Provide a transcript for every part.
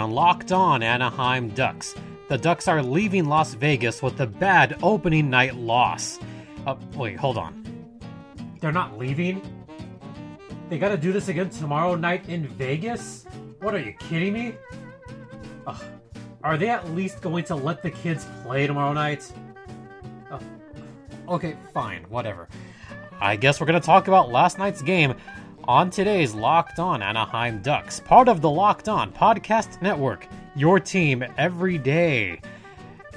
on Locked On Anaheim Ducks. The Ducks are leaving Las Vegas with a bad opening night loss. Uh, wait, hold on. They're not leaving? They gotta do this again tomorrow night in Vegas? What are you kidding me? Ugh. Are they at least going to let the kids play tomorrow night? Ugh. Okay, fine, whatever. I guess we're gonna talk about last night's game on today's Locked On Anaheim Ducks, part of the Locked On Podcast Network, your team every day.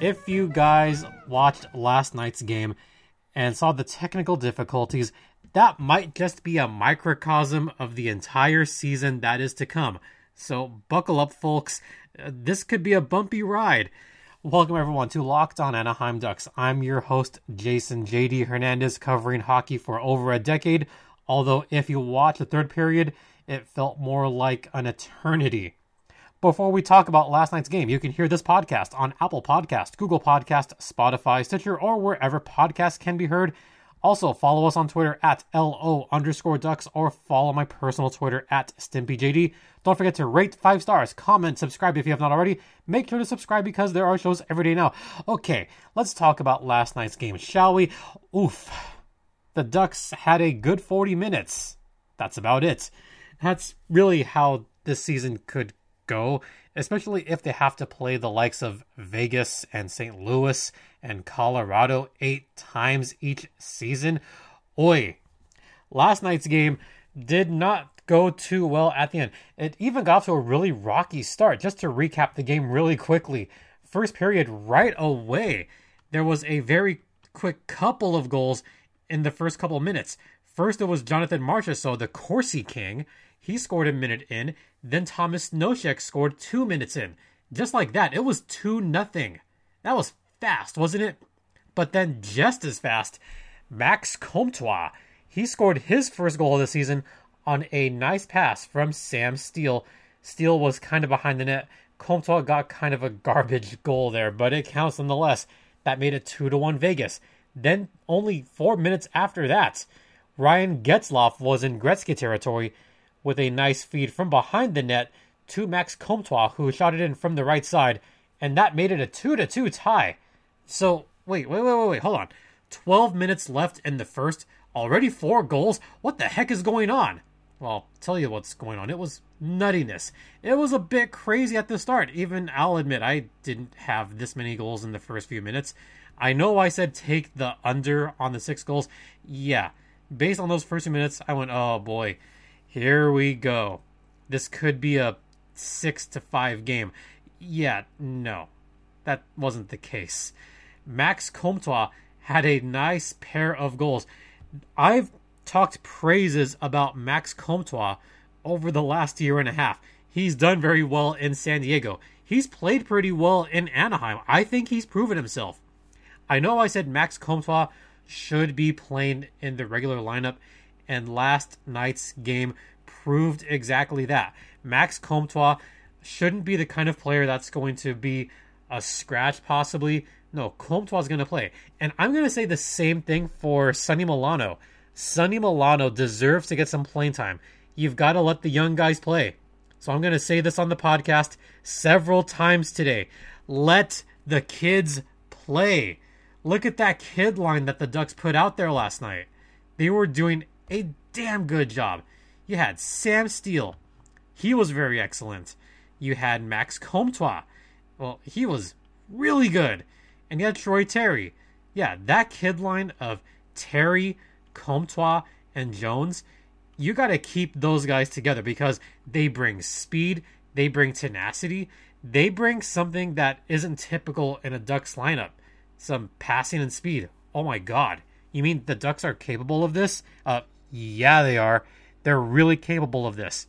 If you guys watched last night's game and saw the technical difficulties, that might just be a microcosm of the entire season that is to come. So buckle up, folks. Uh, this could be a bumpy ride. Welcome, everyone, to Locked On Anaheim Ducks. I'm your host, Jason JD Hernandez, covering hockey for over a decade. Although, if you watch the third period, it felt more like an eternity. Before we talk about last night's game, you can hear this podcast on Apple Podcast, Google Podcast, Spotify, Stitcher, or wherever podcasts can be heard. Also, follow us on Twitter at LO underscore ducks or follow my personal Twitter at StimpyJD. Don't forget to rate five stars, comment, subscribe if you have not already. Make sure to subscribe because there are shows every day now. Okay, let's talk about last night's game, shall we? Oof. The Ducks had a good 40 minutes. That's about it. That's really how this season could go, especially if they have to play the likes of Vegas and St. Louis and Colorado eight times each season. Oi. Last night's game did not go too well at the end. It even got to a really rocky start. Just to recap the game really quickly. First period, right away, there was a very quick couple of goals in the first couple minutes. First, it was Jonathan Marchessault, the Corsi King. He scored a minute in. Then Tomas Nosek scored two minutes in. Just like that, it was 2 nothing. That was fast, wasn't it? But then, just as fast, Max Comtois. He scored his first goal of the season on a nice pass from Sam Steel. Steel was kind of behind the net. Comtois got kind of a garbage goal there, but it counts nonetheless. That made it 2 to 1 Vegas. Then, only four minutes after that, Ryan Getzlaf was in Gretzky territory with a nice feed from behind the net to Max Comtois, who shot it in from the right side, and that made it a 2 to 2 tie. So, wait, wait, wait, wait, wait, hold on. 12 minutes left in the first, already four goals? What the heck is going on? Well, I'll tell you what's going on. It was nuttiness. It was a bit crazy at the start. Even I'll admit I didn't have this many goals in the first few minutes. I know I said take the under on the six goals. Yeah, based on those first few minutes, I went, oh boy, here we go. This could be a six to five game. Yeah, no, that wasn't the case. Max Comtois had a nice pair of goals. I've talked praises about Max Comtois over the last year and a half. He's done very well in San Diego. He's played pretty well in Anaheim. I think he's proven himself. I know I said Max Comtois should be playing in the regular lineup, and last night's game proved exactly that. Max Comtois shouldn't be the kind of player that's going to be a scratch, possibly. No, Comtois is going to play. And I'm going to say the same thing for Sonny Milano. Sonny Milano deserves to get some playing time. You've got to let the young guys play. So I'm going to say this on the podcast several times today. Let the kids play. Look at that kid line that the Ducks put out there last night. They were doing a damn good job. You had Sam Steel. He was very excellent. You had Max Comtois. Well, he was really good. And you had Troy Terry. Yeah, that kid line of Terry, Comtois, and Jones, you got to keep those guys together because they bring speed, they bring tenacity, they bring something that isn't typical in a Ducks lineup some passing and speed. Oh my god. You mean the Ducks are capable of this? Uh, yeah, they are. They're really capable of this.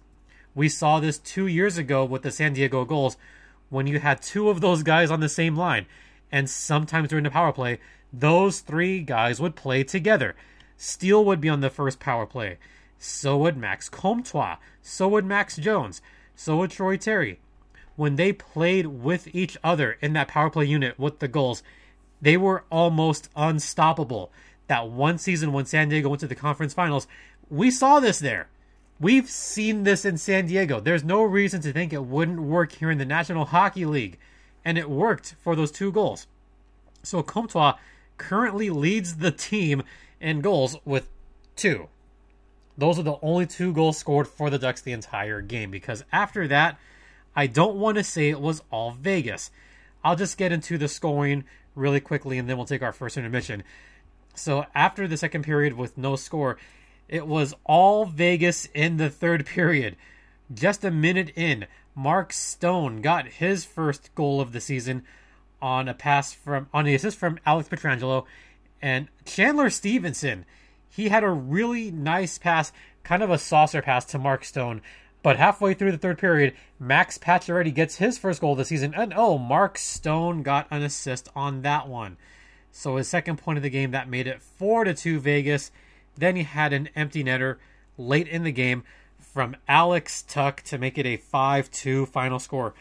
We saw this two years ago with the San Diego Gulls when you had two of those guys on the same line. And sometimes during the power play, those three guys would play together. Steel would be on the first power play. So would Max Comtois. So would Max Jones. So would Troy Terry. When they played with each other in that power play unit with the Gulls, they were almost unstoppable. That one season when San Diego went to the conference finals, we saw this there. We've seen this in San Diego. There's no reason to think it wouldn't work here in the National Hockey League. And it worked for those two goals. So Comtois currently leads the team in goals with two. Those are the only two goals scored for the Ducks the entire game because after that, I don't want to say it was all Vegas. I'll just get into the scoring really quickly and then we'll take our first intermission. So after the second period with no score, it was all Vegas in the third period. Just a minute in, Mark Stone got his first goal of the season on a pass from on the assist from Alex Pietrangelo and Chandler Stephenson. he had a really nice pass, kind of a saucer pass to Mark Stone. But halfway through the third period, Max Pacioretty gets his first goal of the season, and oh, Mark Stone got an assist on that one. So his second point of the game that made it four to two Vegas. Then he had an empty netter late in the game from Alex Tuch to make it a 5-2 final score.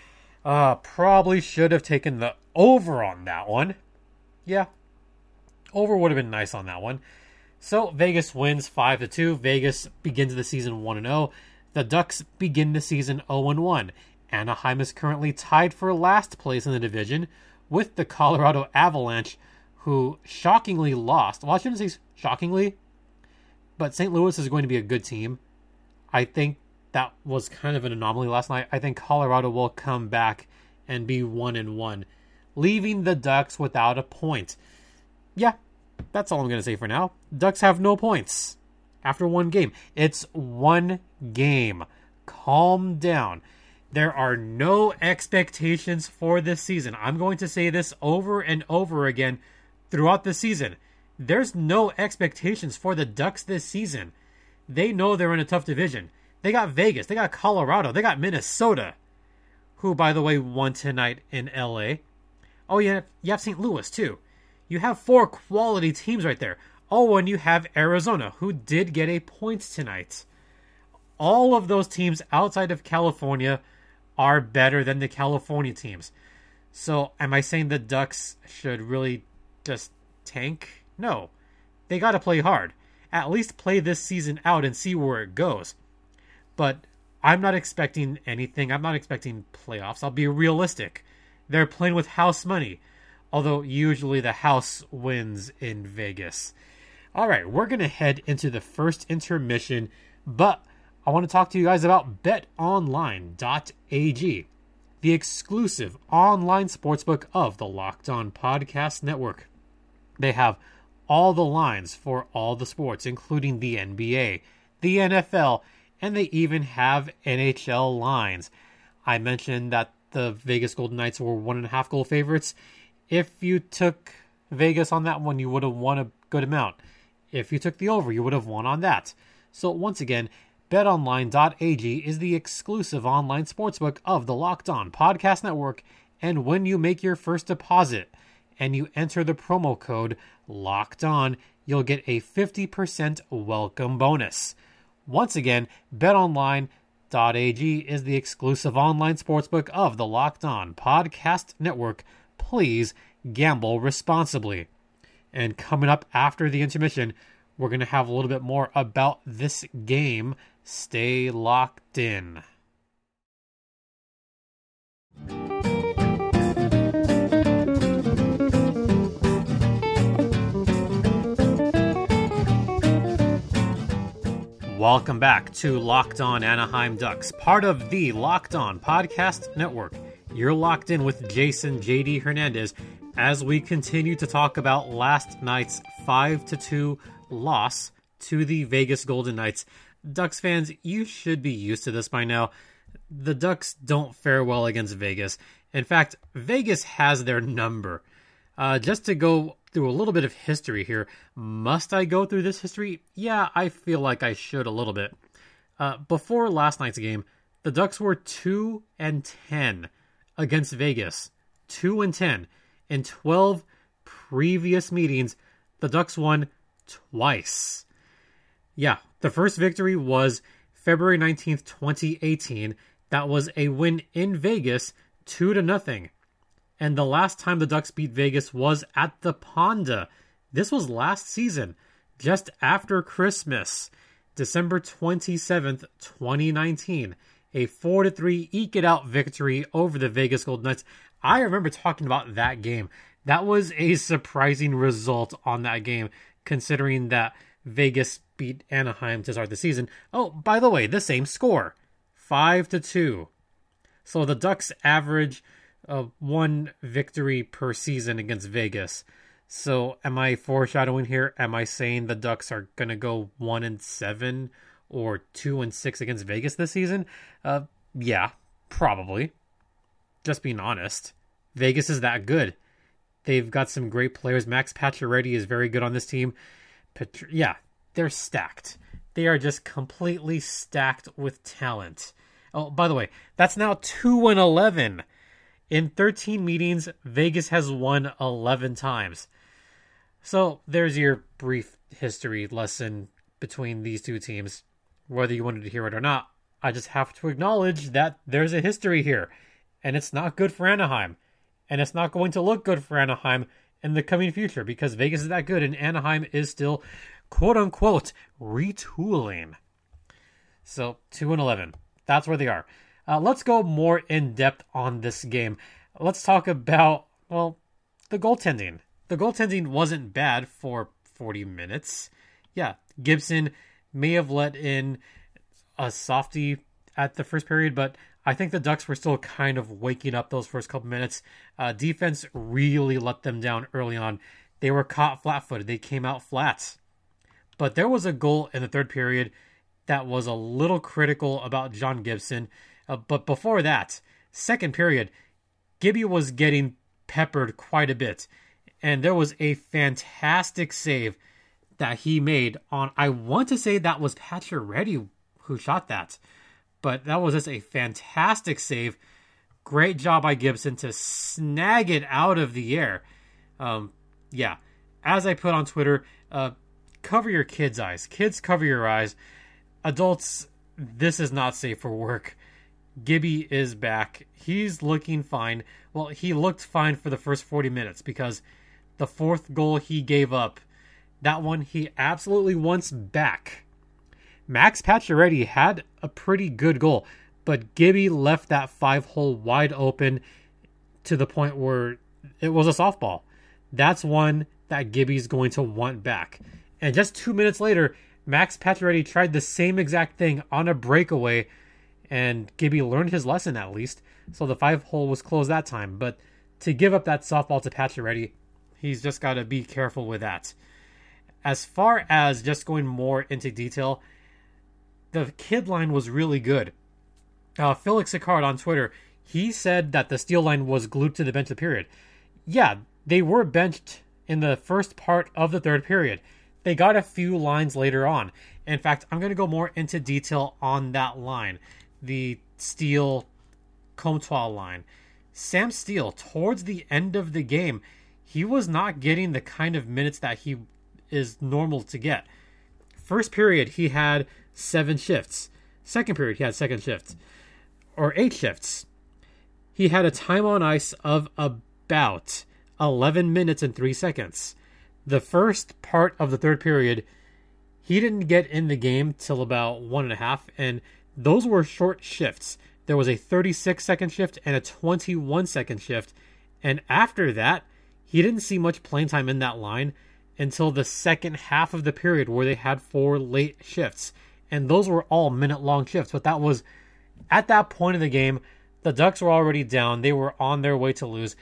Uh, probably should have taken the over on that one. Yeah, over would have been nice on that one. So Vegas wins 5 to 2. Vegas begins the season 1 0. The Ducks begin the season 0 1. Anaheim is currently tied for last place in the division with the Colorado Avalanche, who shockingly lost. Well, I shouldn't say shockingly, but St. Louis is going to be a good team. I think that was kind of an anomaly last night. I think Colorado will come back and be 1 and 1, leaving the Ducks without a point. Yeah, that's all I'm going to say for now. Ducks have no points after one game. It's one game. Calm down. There are no expectations for this season. I'm going to say this over and over again throughout the season. There's no expectations for the Ducks this season. They know they're in a tough division. They got Vegas, they got Colorado, they got Minnesota, who, by the way, won tonight in LA. Oh, yeah, you have St. Louis, too. You have four quality teams right there. Oh, and you have Arizona, who did get a point tonight. All of those teams outside of California are better than the California teams. So, am I saying the Ducks should really just tank? No. They got to play hard. At least play this season out and see where it goes. But I'm not expecting anything. I'm not expecting playoffs. I'll be realistic. They're playing with house money although usually the house wins in Vegas. All right, we're going to head into the first intermission, but I want to talk to you guys about betonline.ag, the exclusive online sportsbook of the Locked On Podcast Network. They have all the lines for all the sports, including the NBA, the NFL, and they even have NHL lines. I mentioned that the Vegas Golden Knights were one and a half goal favorites if you took Vegas on that one, you would have won a good amount. If you took the over, you would have won on that. So once again, betonline.ag is the exclusive online sportsbook of the Locked On Podcast Network, and when you make your first deposit and you enter the promo code Locked On, you'll get a 50% welcome bonus. Once again, betonline.ag is the exclusive online sportsbook of the Locked On Podcast Network please gamble responsibly. And coming up after the intermission, we're going to have a little bit more about this game. Stay locked in. Welcome back to Locked On Anaheim Ducks, part of the Locked On Podcast Network. You're locked in with Jason JD Hernandez as we continue to talk about last night's 5 to 2 loss to the Vegas Golden Knights. Ducks fans, you should be used to this by now. The Ducks don't fare well against Vegas. In fact, Vegas has their number. Uh, just to go through a little bit of history here, must I go through this history? Yeah, I feel like I should a little bit. Uh, before last night's game, the Ducks were 2 and 10 against Vegas, 2 and 10. In 12 previous meetings, the Ducks won twice. Yeah, the first victory was February 19th, 2018. That was a win in Vegas, 2 to nothing. And the last time the Ducks beat Vegas was at the Honda. This was last season, just after Christmas. December 27th, 2019. A 4 to 3 eke it out victory over the Vegas Golden Knights. I remember talking about that game. That was a surprising result on that game, considering that Vegas beat Anaheim to start the season. Oh, by the way, the same score 5 to 2. So the Ducks average uh, one victory per season against Vegas. So am I foreshadowing here? Am I saying the Ducks are gonna go one and seven or two and six against Vegas this season? Uh, yeah, probably. Just being honest, Vegas is that good. They've got some great players. Max Pacioretty is very good on this team. Petr- yeah, they're stacked. They are just completely stacked with talent. Oh, by the way, that's now two and eleven. In 13 meetings, Vegas has won 11 times. So there's your brief history lesson between these two teams. Whether you wanted to hear it or not, I just have to acknowledge that there's a history here, and it's not good for Anaheim, and it's not going to look good for Anaheim in the coming future because Vegas is that good, and Anaheim is still quote unquote retooling. So two and eleven, that's where they are. Uh, let's go more in depth on this game. Let's talk about well the goaltending the goaltending wasn't bad for 40 minutes. Yeah, Gibson may have let in a softy at the first period, but I think the Ducks were still kind of waking up those first couple minutes. Uh, defense really let them down early on. They were caught flat footed, they came out flat. But there was a goal in the third period that was a little critical about John Gibson. Uh, but before that, second period, Gibby was getting peppered quite a bit and there was a fantastic save that he made on. I want to say that was Pacioretty who shot that, but that was just a fantastic save. Great job by Gibson to snag it out of the air. Um, yeah, as I put on Twitter, uh, cover your kids' eyes. Kids, cover your eyes. Adults, this is not safe for work. Gibby is back. He's looking fine. Well, he looked fine for the first 40 minutes because the fourth goal he gave up. That one he absolutely wants back. Max Pacioretty had a pretty good goal, but Gibby left that five hole wide open to the point where it was a softball. That's one that Gibby's going to want back. And just two minutes later, Max Pacioretty tried the same exact thing on a breakaway, and Gibby learned his lesson at least. So the five hole was closed that time. But to give up that softball to Pacioretty, He's just got to be careful with that. As far as just going more into detail, the kid line was really good. Uh, Felix Sicard on Twitter, he said that the Steel line was glued to the bench of the period. Yeah, they were benched in the first part of the third period. They got a few lines later on. In fact, I'm going to go more into detail on that line, the Steel Comtois line. Sam Steel, towards the end of the game, he was not getting the kind of minutes that he is normal to get. First period, he had seven shifts. Second period, he had second shifts or eight shifts. He had a time on ice of about 11 minutes and three seconds. The first part of the third period, he didn't get in the game till about one and a half, and those were short shifts. There was a 36 second shift and a 21 second shift. And after that, he didn't see much playing time in that line until the second half of the period where they had four late shifts. And those were all minute long shifts. But that was at that point of the game, the Ducks were already down. They were on their way to lose.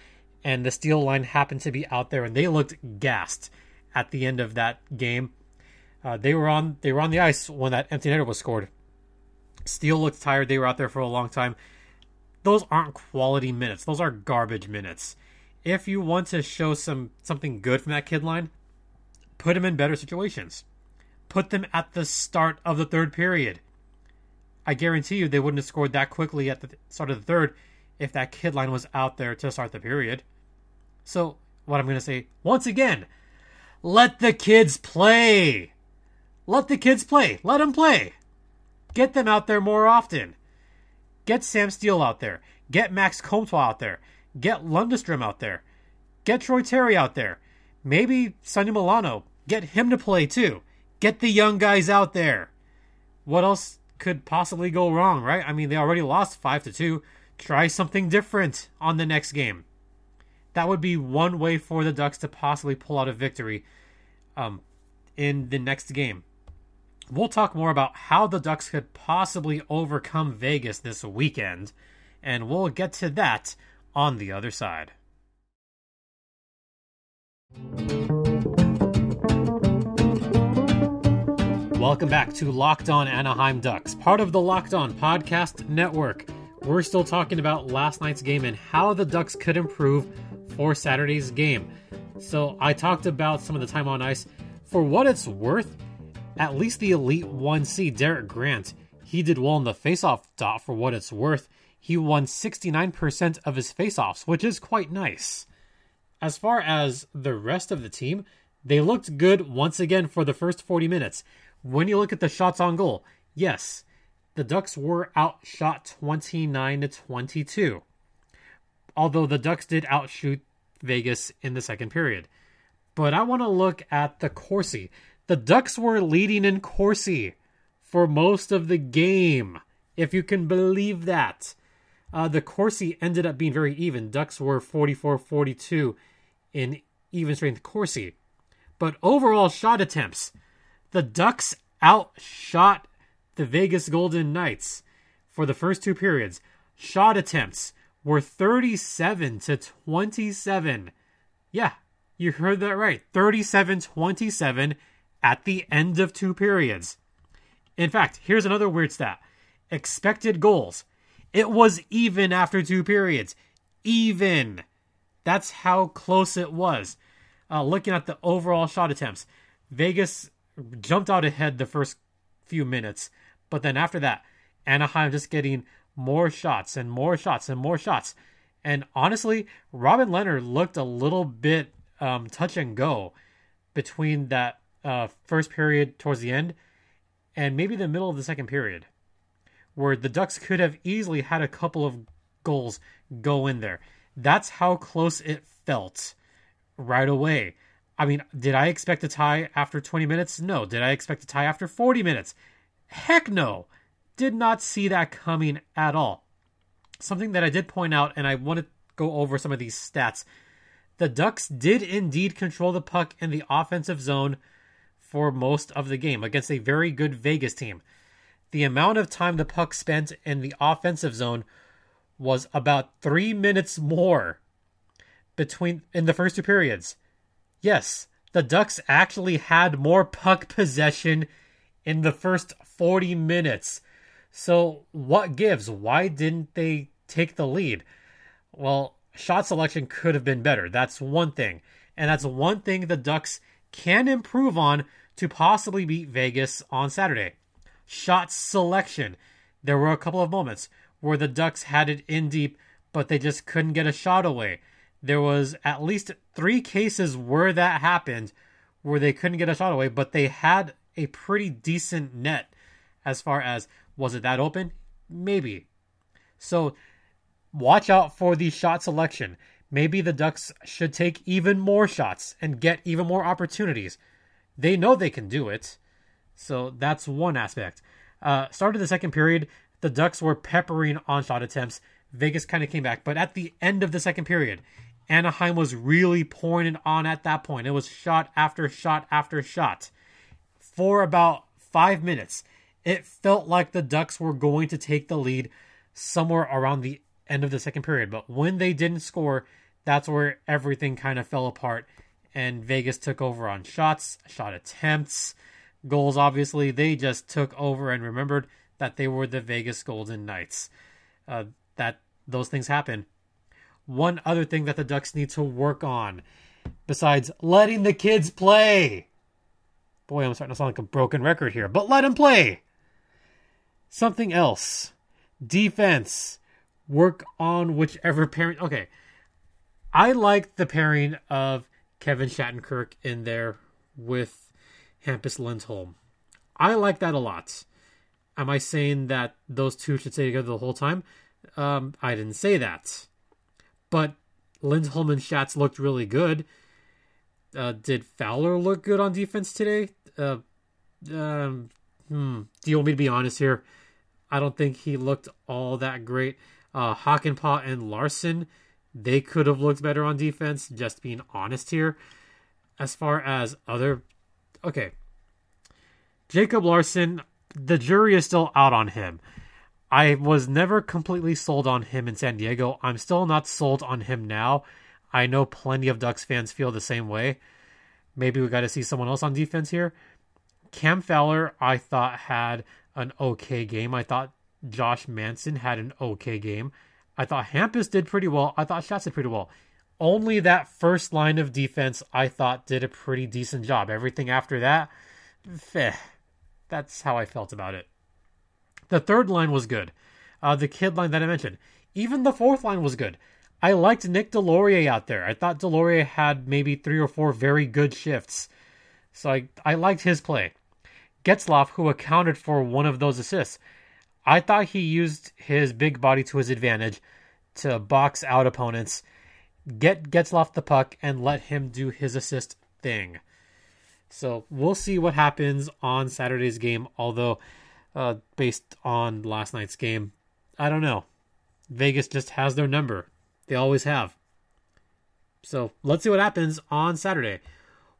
And the Steel line happened to be out there and they looked gassed at the end of that game. Uh, they were on they were on the ice when that empty netter was scored. Steel looked tired. They were out there for a long time. Those aren't quality minutes. Those are garbage minutes if you want to show some something good from that kid line, put him in better situations. Put them at the start of the third period. I guarantee you they wouldn't have scored that quickly at the start of the third if that kid line was out there to start the period. So, what I'm going to say once again, let the kids play. Let the kids play. Let them play. Get them out there more often. Get Sam Steel out there. Get Max Comtois out there. Get Lundestrom out there. Get Troy Terry out there. Maybe Sonny Milano. Get him to play too. Get the young guys out there. what else could possibly go wrong, right? I mean, they already lost 5 to 2. Try something different on the next game. That would be one way for the Ducks to possibly pull out a victory um, in the next game. We'll talk more about how the Ducks could possibly overcome Vegas this weekend, and we'll get to that on the other side. Welcome back to Locked On Anaheim Ducks, part of the Locked On Podcast Network. We're still talking about last night's game and how the Ducks could improve for Saturday's game. So I talked about some of the time on ice. For what it's worth, at least the Elite 1C, Derek Grant, he did well in the faceoff dot for what it's worth. He won 69% of his faceoffs, which is quite nice. As far as the rest of the team, they looked good once again for the first 40 minutes. When you look at the shots on goal, yes, the Ducks were outshot 29 to 22. Although the Ducks did outshoot Vegas in the second period. But I want to look at the Corsi. The Ducks were leading in Corsi for most of the game, if you can believe that. Uh, the Corsi ended up being very even. Ducks were 44 42 in even strength Corsi. But overall shot attempts, the Ducks outshot the Vegas Golden Knights for the first two periods. Shot attempts were 37 to 27. Yeah, you heard that right. 37 27 at the end of two periods. In fact, here's another weird stat expected goals. It was even after two periods. Even. That's how close it was. Uh, looking at the overall shot attempts, Vegas jumped out ahead the first few minutes, but then after that, Anaheim just getting more shots and more shots and more shots. And honestly, Robin Lehner looked a little bit um, touch and go between that uh, first period towards the end and maybe the middle of the second period, where the Ducks could have easily had a couple of goals go in there. That's how close it felt right away. I mean, did I expect a tie after 20 minutes? No. Did I expect a tie after 40 minutes? Heck no did not see that coming at all. Something that I did point out, and I want to go over some of these stats. The Ducks did indeed control the puck in the offensive zone for most of the game against a very good Vegas team. The amount of time the puck spent in the offensive zone was about three minutes more between in the first two periods. Yes, the Ducks actually had more puck possession in the first 40 minutes so, what gives? Why didn't they take the lead? Well, shot selection could have been better. That's one thing. And that's one thing the Ducks can improve on to possibly beat Vegas on Saturday. Shot selection. There were a couple of moments where the Ducks had it in deep, but they just couldn't get a shot away. There was at least three cases where that happened where they couldn't get a shot away, but they had a pretty decent net as far as was it that open? Maybe. So watch out for the shot selection. Maybe the Ducks should take even more shots and get even more opportunities. They know they can do it. So that's one aspect. Uh, started the second period, the Ducks were peppering on shot attempts. Vegas kind of came back. But at the end of the second period, Anaheim was really pouring it on at that point. It was shot after shot after shot for about five minutes it felt like the Ducks were going to take the lead somewhere around the end of the second period. But when they didn't score, that's where everything kind of fell apart. And Vegas took over on shots, shot attempts, goals. Obviously, they just took over and remembered that they were the Vegas Golden Knights. Uh, that those things happen. One other thing that the Ducks need to work on, besides letting the kids play. Boy, I'm starting to sound like a broken record here, but let them play something else. Defense. Work on whichever pairing. Okay. I like the pairing of Kevin Shattenkirk in there with Hampus Lindholm. I like that a lot. Am I saying that those two should stay together the whole time? Um, I didn't say that. But Lindholm and Schatz looked really good. Uh, did Fowler look good on defense today? Uh, um, hmm, do you want me to be honest here? I don't think he looked all that great. Uh, Hakanpää and Larsson, they could have looked better on defense, just being honest here. As far as other. Okay. Jacob Larsson, the jury is still out on him. I was never completely sold on him in San Diego. I'm still not sold on him now. I know plenty of Ducks fans feel the same way. Maybe we got to see someone else on defense here. Cam Fowler, I thought, had an okay game. I thought Josh Manson had an okay game. I thought Hampus did pretty well. I thought Schatz did pretty well. Only that first line of defense I thought did a pretty decent job. Everything after that, feh. That's how I felt about it. The third line was good. Uh, the kid line that I mentioned. Even the fourth line was good. I liked Nick Deslauriers out there. I thought Deslauriers had maybe three or four very good shifts. So I, I liked his play. Getzlaf, who accounted for one of those assists, I thought he used his big body to his advantage to box out opponents, get Getzlaf the puck, and let him do his assist thing. So we'll see what happens on Saturday's game. Although, uh, based on last night's game, I don't know. Vegas just has their number. They always have. So let's see what happens on Saturday.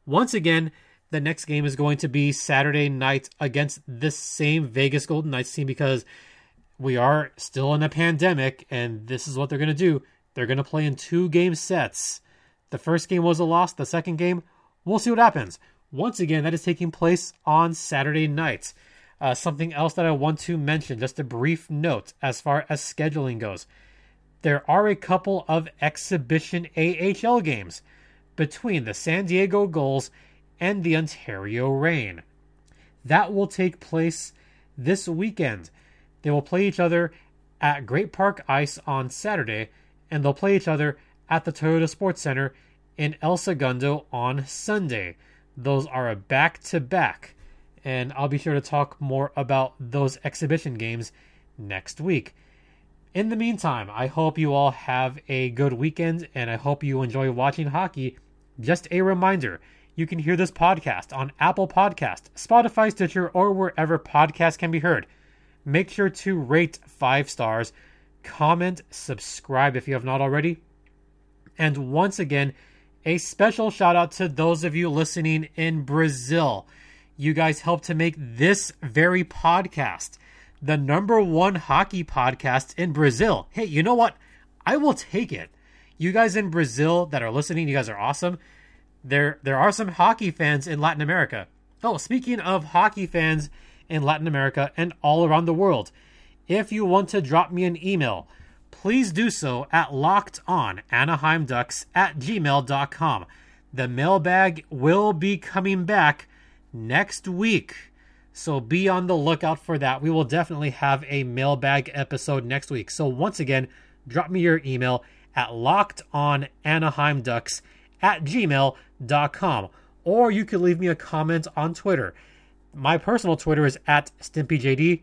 Once again, the next game is going to be Saturday night against this same Vegas Golden Knights team because we are still in a pandemic and this is what they're going to do. They're going to play in two game sets. The first game was a loss, the second game, we'll see what happens. Once again, that is taking place on Saturday night. Uh, something else that I want to mention, just a brief note as far as scheduling goes. There are a couple of exhibition AHL games between the San Diego Gulls and the Ontario Reign. That will take place this weekend. They will play each other at Great Park Ice on Saturday, and they'll play each other at the Toyota Sports Center in El Segundo on Sunday. Those are a back to back, and I'll be sure to talk more about those exhibition games next week. In the meantime, I hope you all have a good weekend and I hope you enjoy watching hockey. Just a reminder you can hear this podcast on Apple Podcast, Spotify, Stitcher, or wherever podcasts can be heard. Make sure to rate five stars, comment, subscribe if you have not already. And once again, a special shout out to those of you listening in Brazil. You guys helped to make this very podcast the number one hockey podcast in Brazil. Hey, you know what? I will take it. You guys in Brazil that are listening, you guys are awesome there there are some hockey fans in Latin America. Oh, speaking of hockey fans in Latin America and all around the world, if you want to drop me an email, please do so at lockedonanaheimducks at gmail.com. The mailbag will be coming back next week. So be on the lookout for that. We will definitely have a mailbag episode next week. So once again, drop me your email at lockedonanaheimducks at gmail.com. Or you can leave me a comment on Twitter. My personal Twitter is at StimpyJD.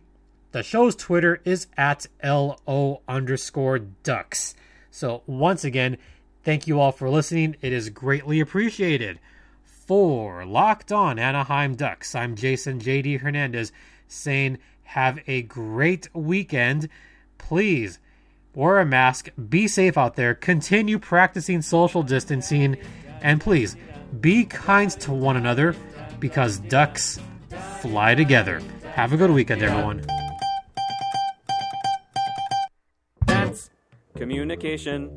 The show's Twitter is at LO underscore ducks. So once again, thank you all for listening. It is greatly appreciated. For Locked On Anaheim Ducks, I'm Jason JD Hernandez saying have a great weekend. Please wear a mask, be safe out there, continue practicing social distancing, and please be kind to one another because ducks fly together. Have a good weekend, everyone. That's communication.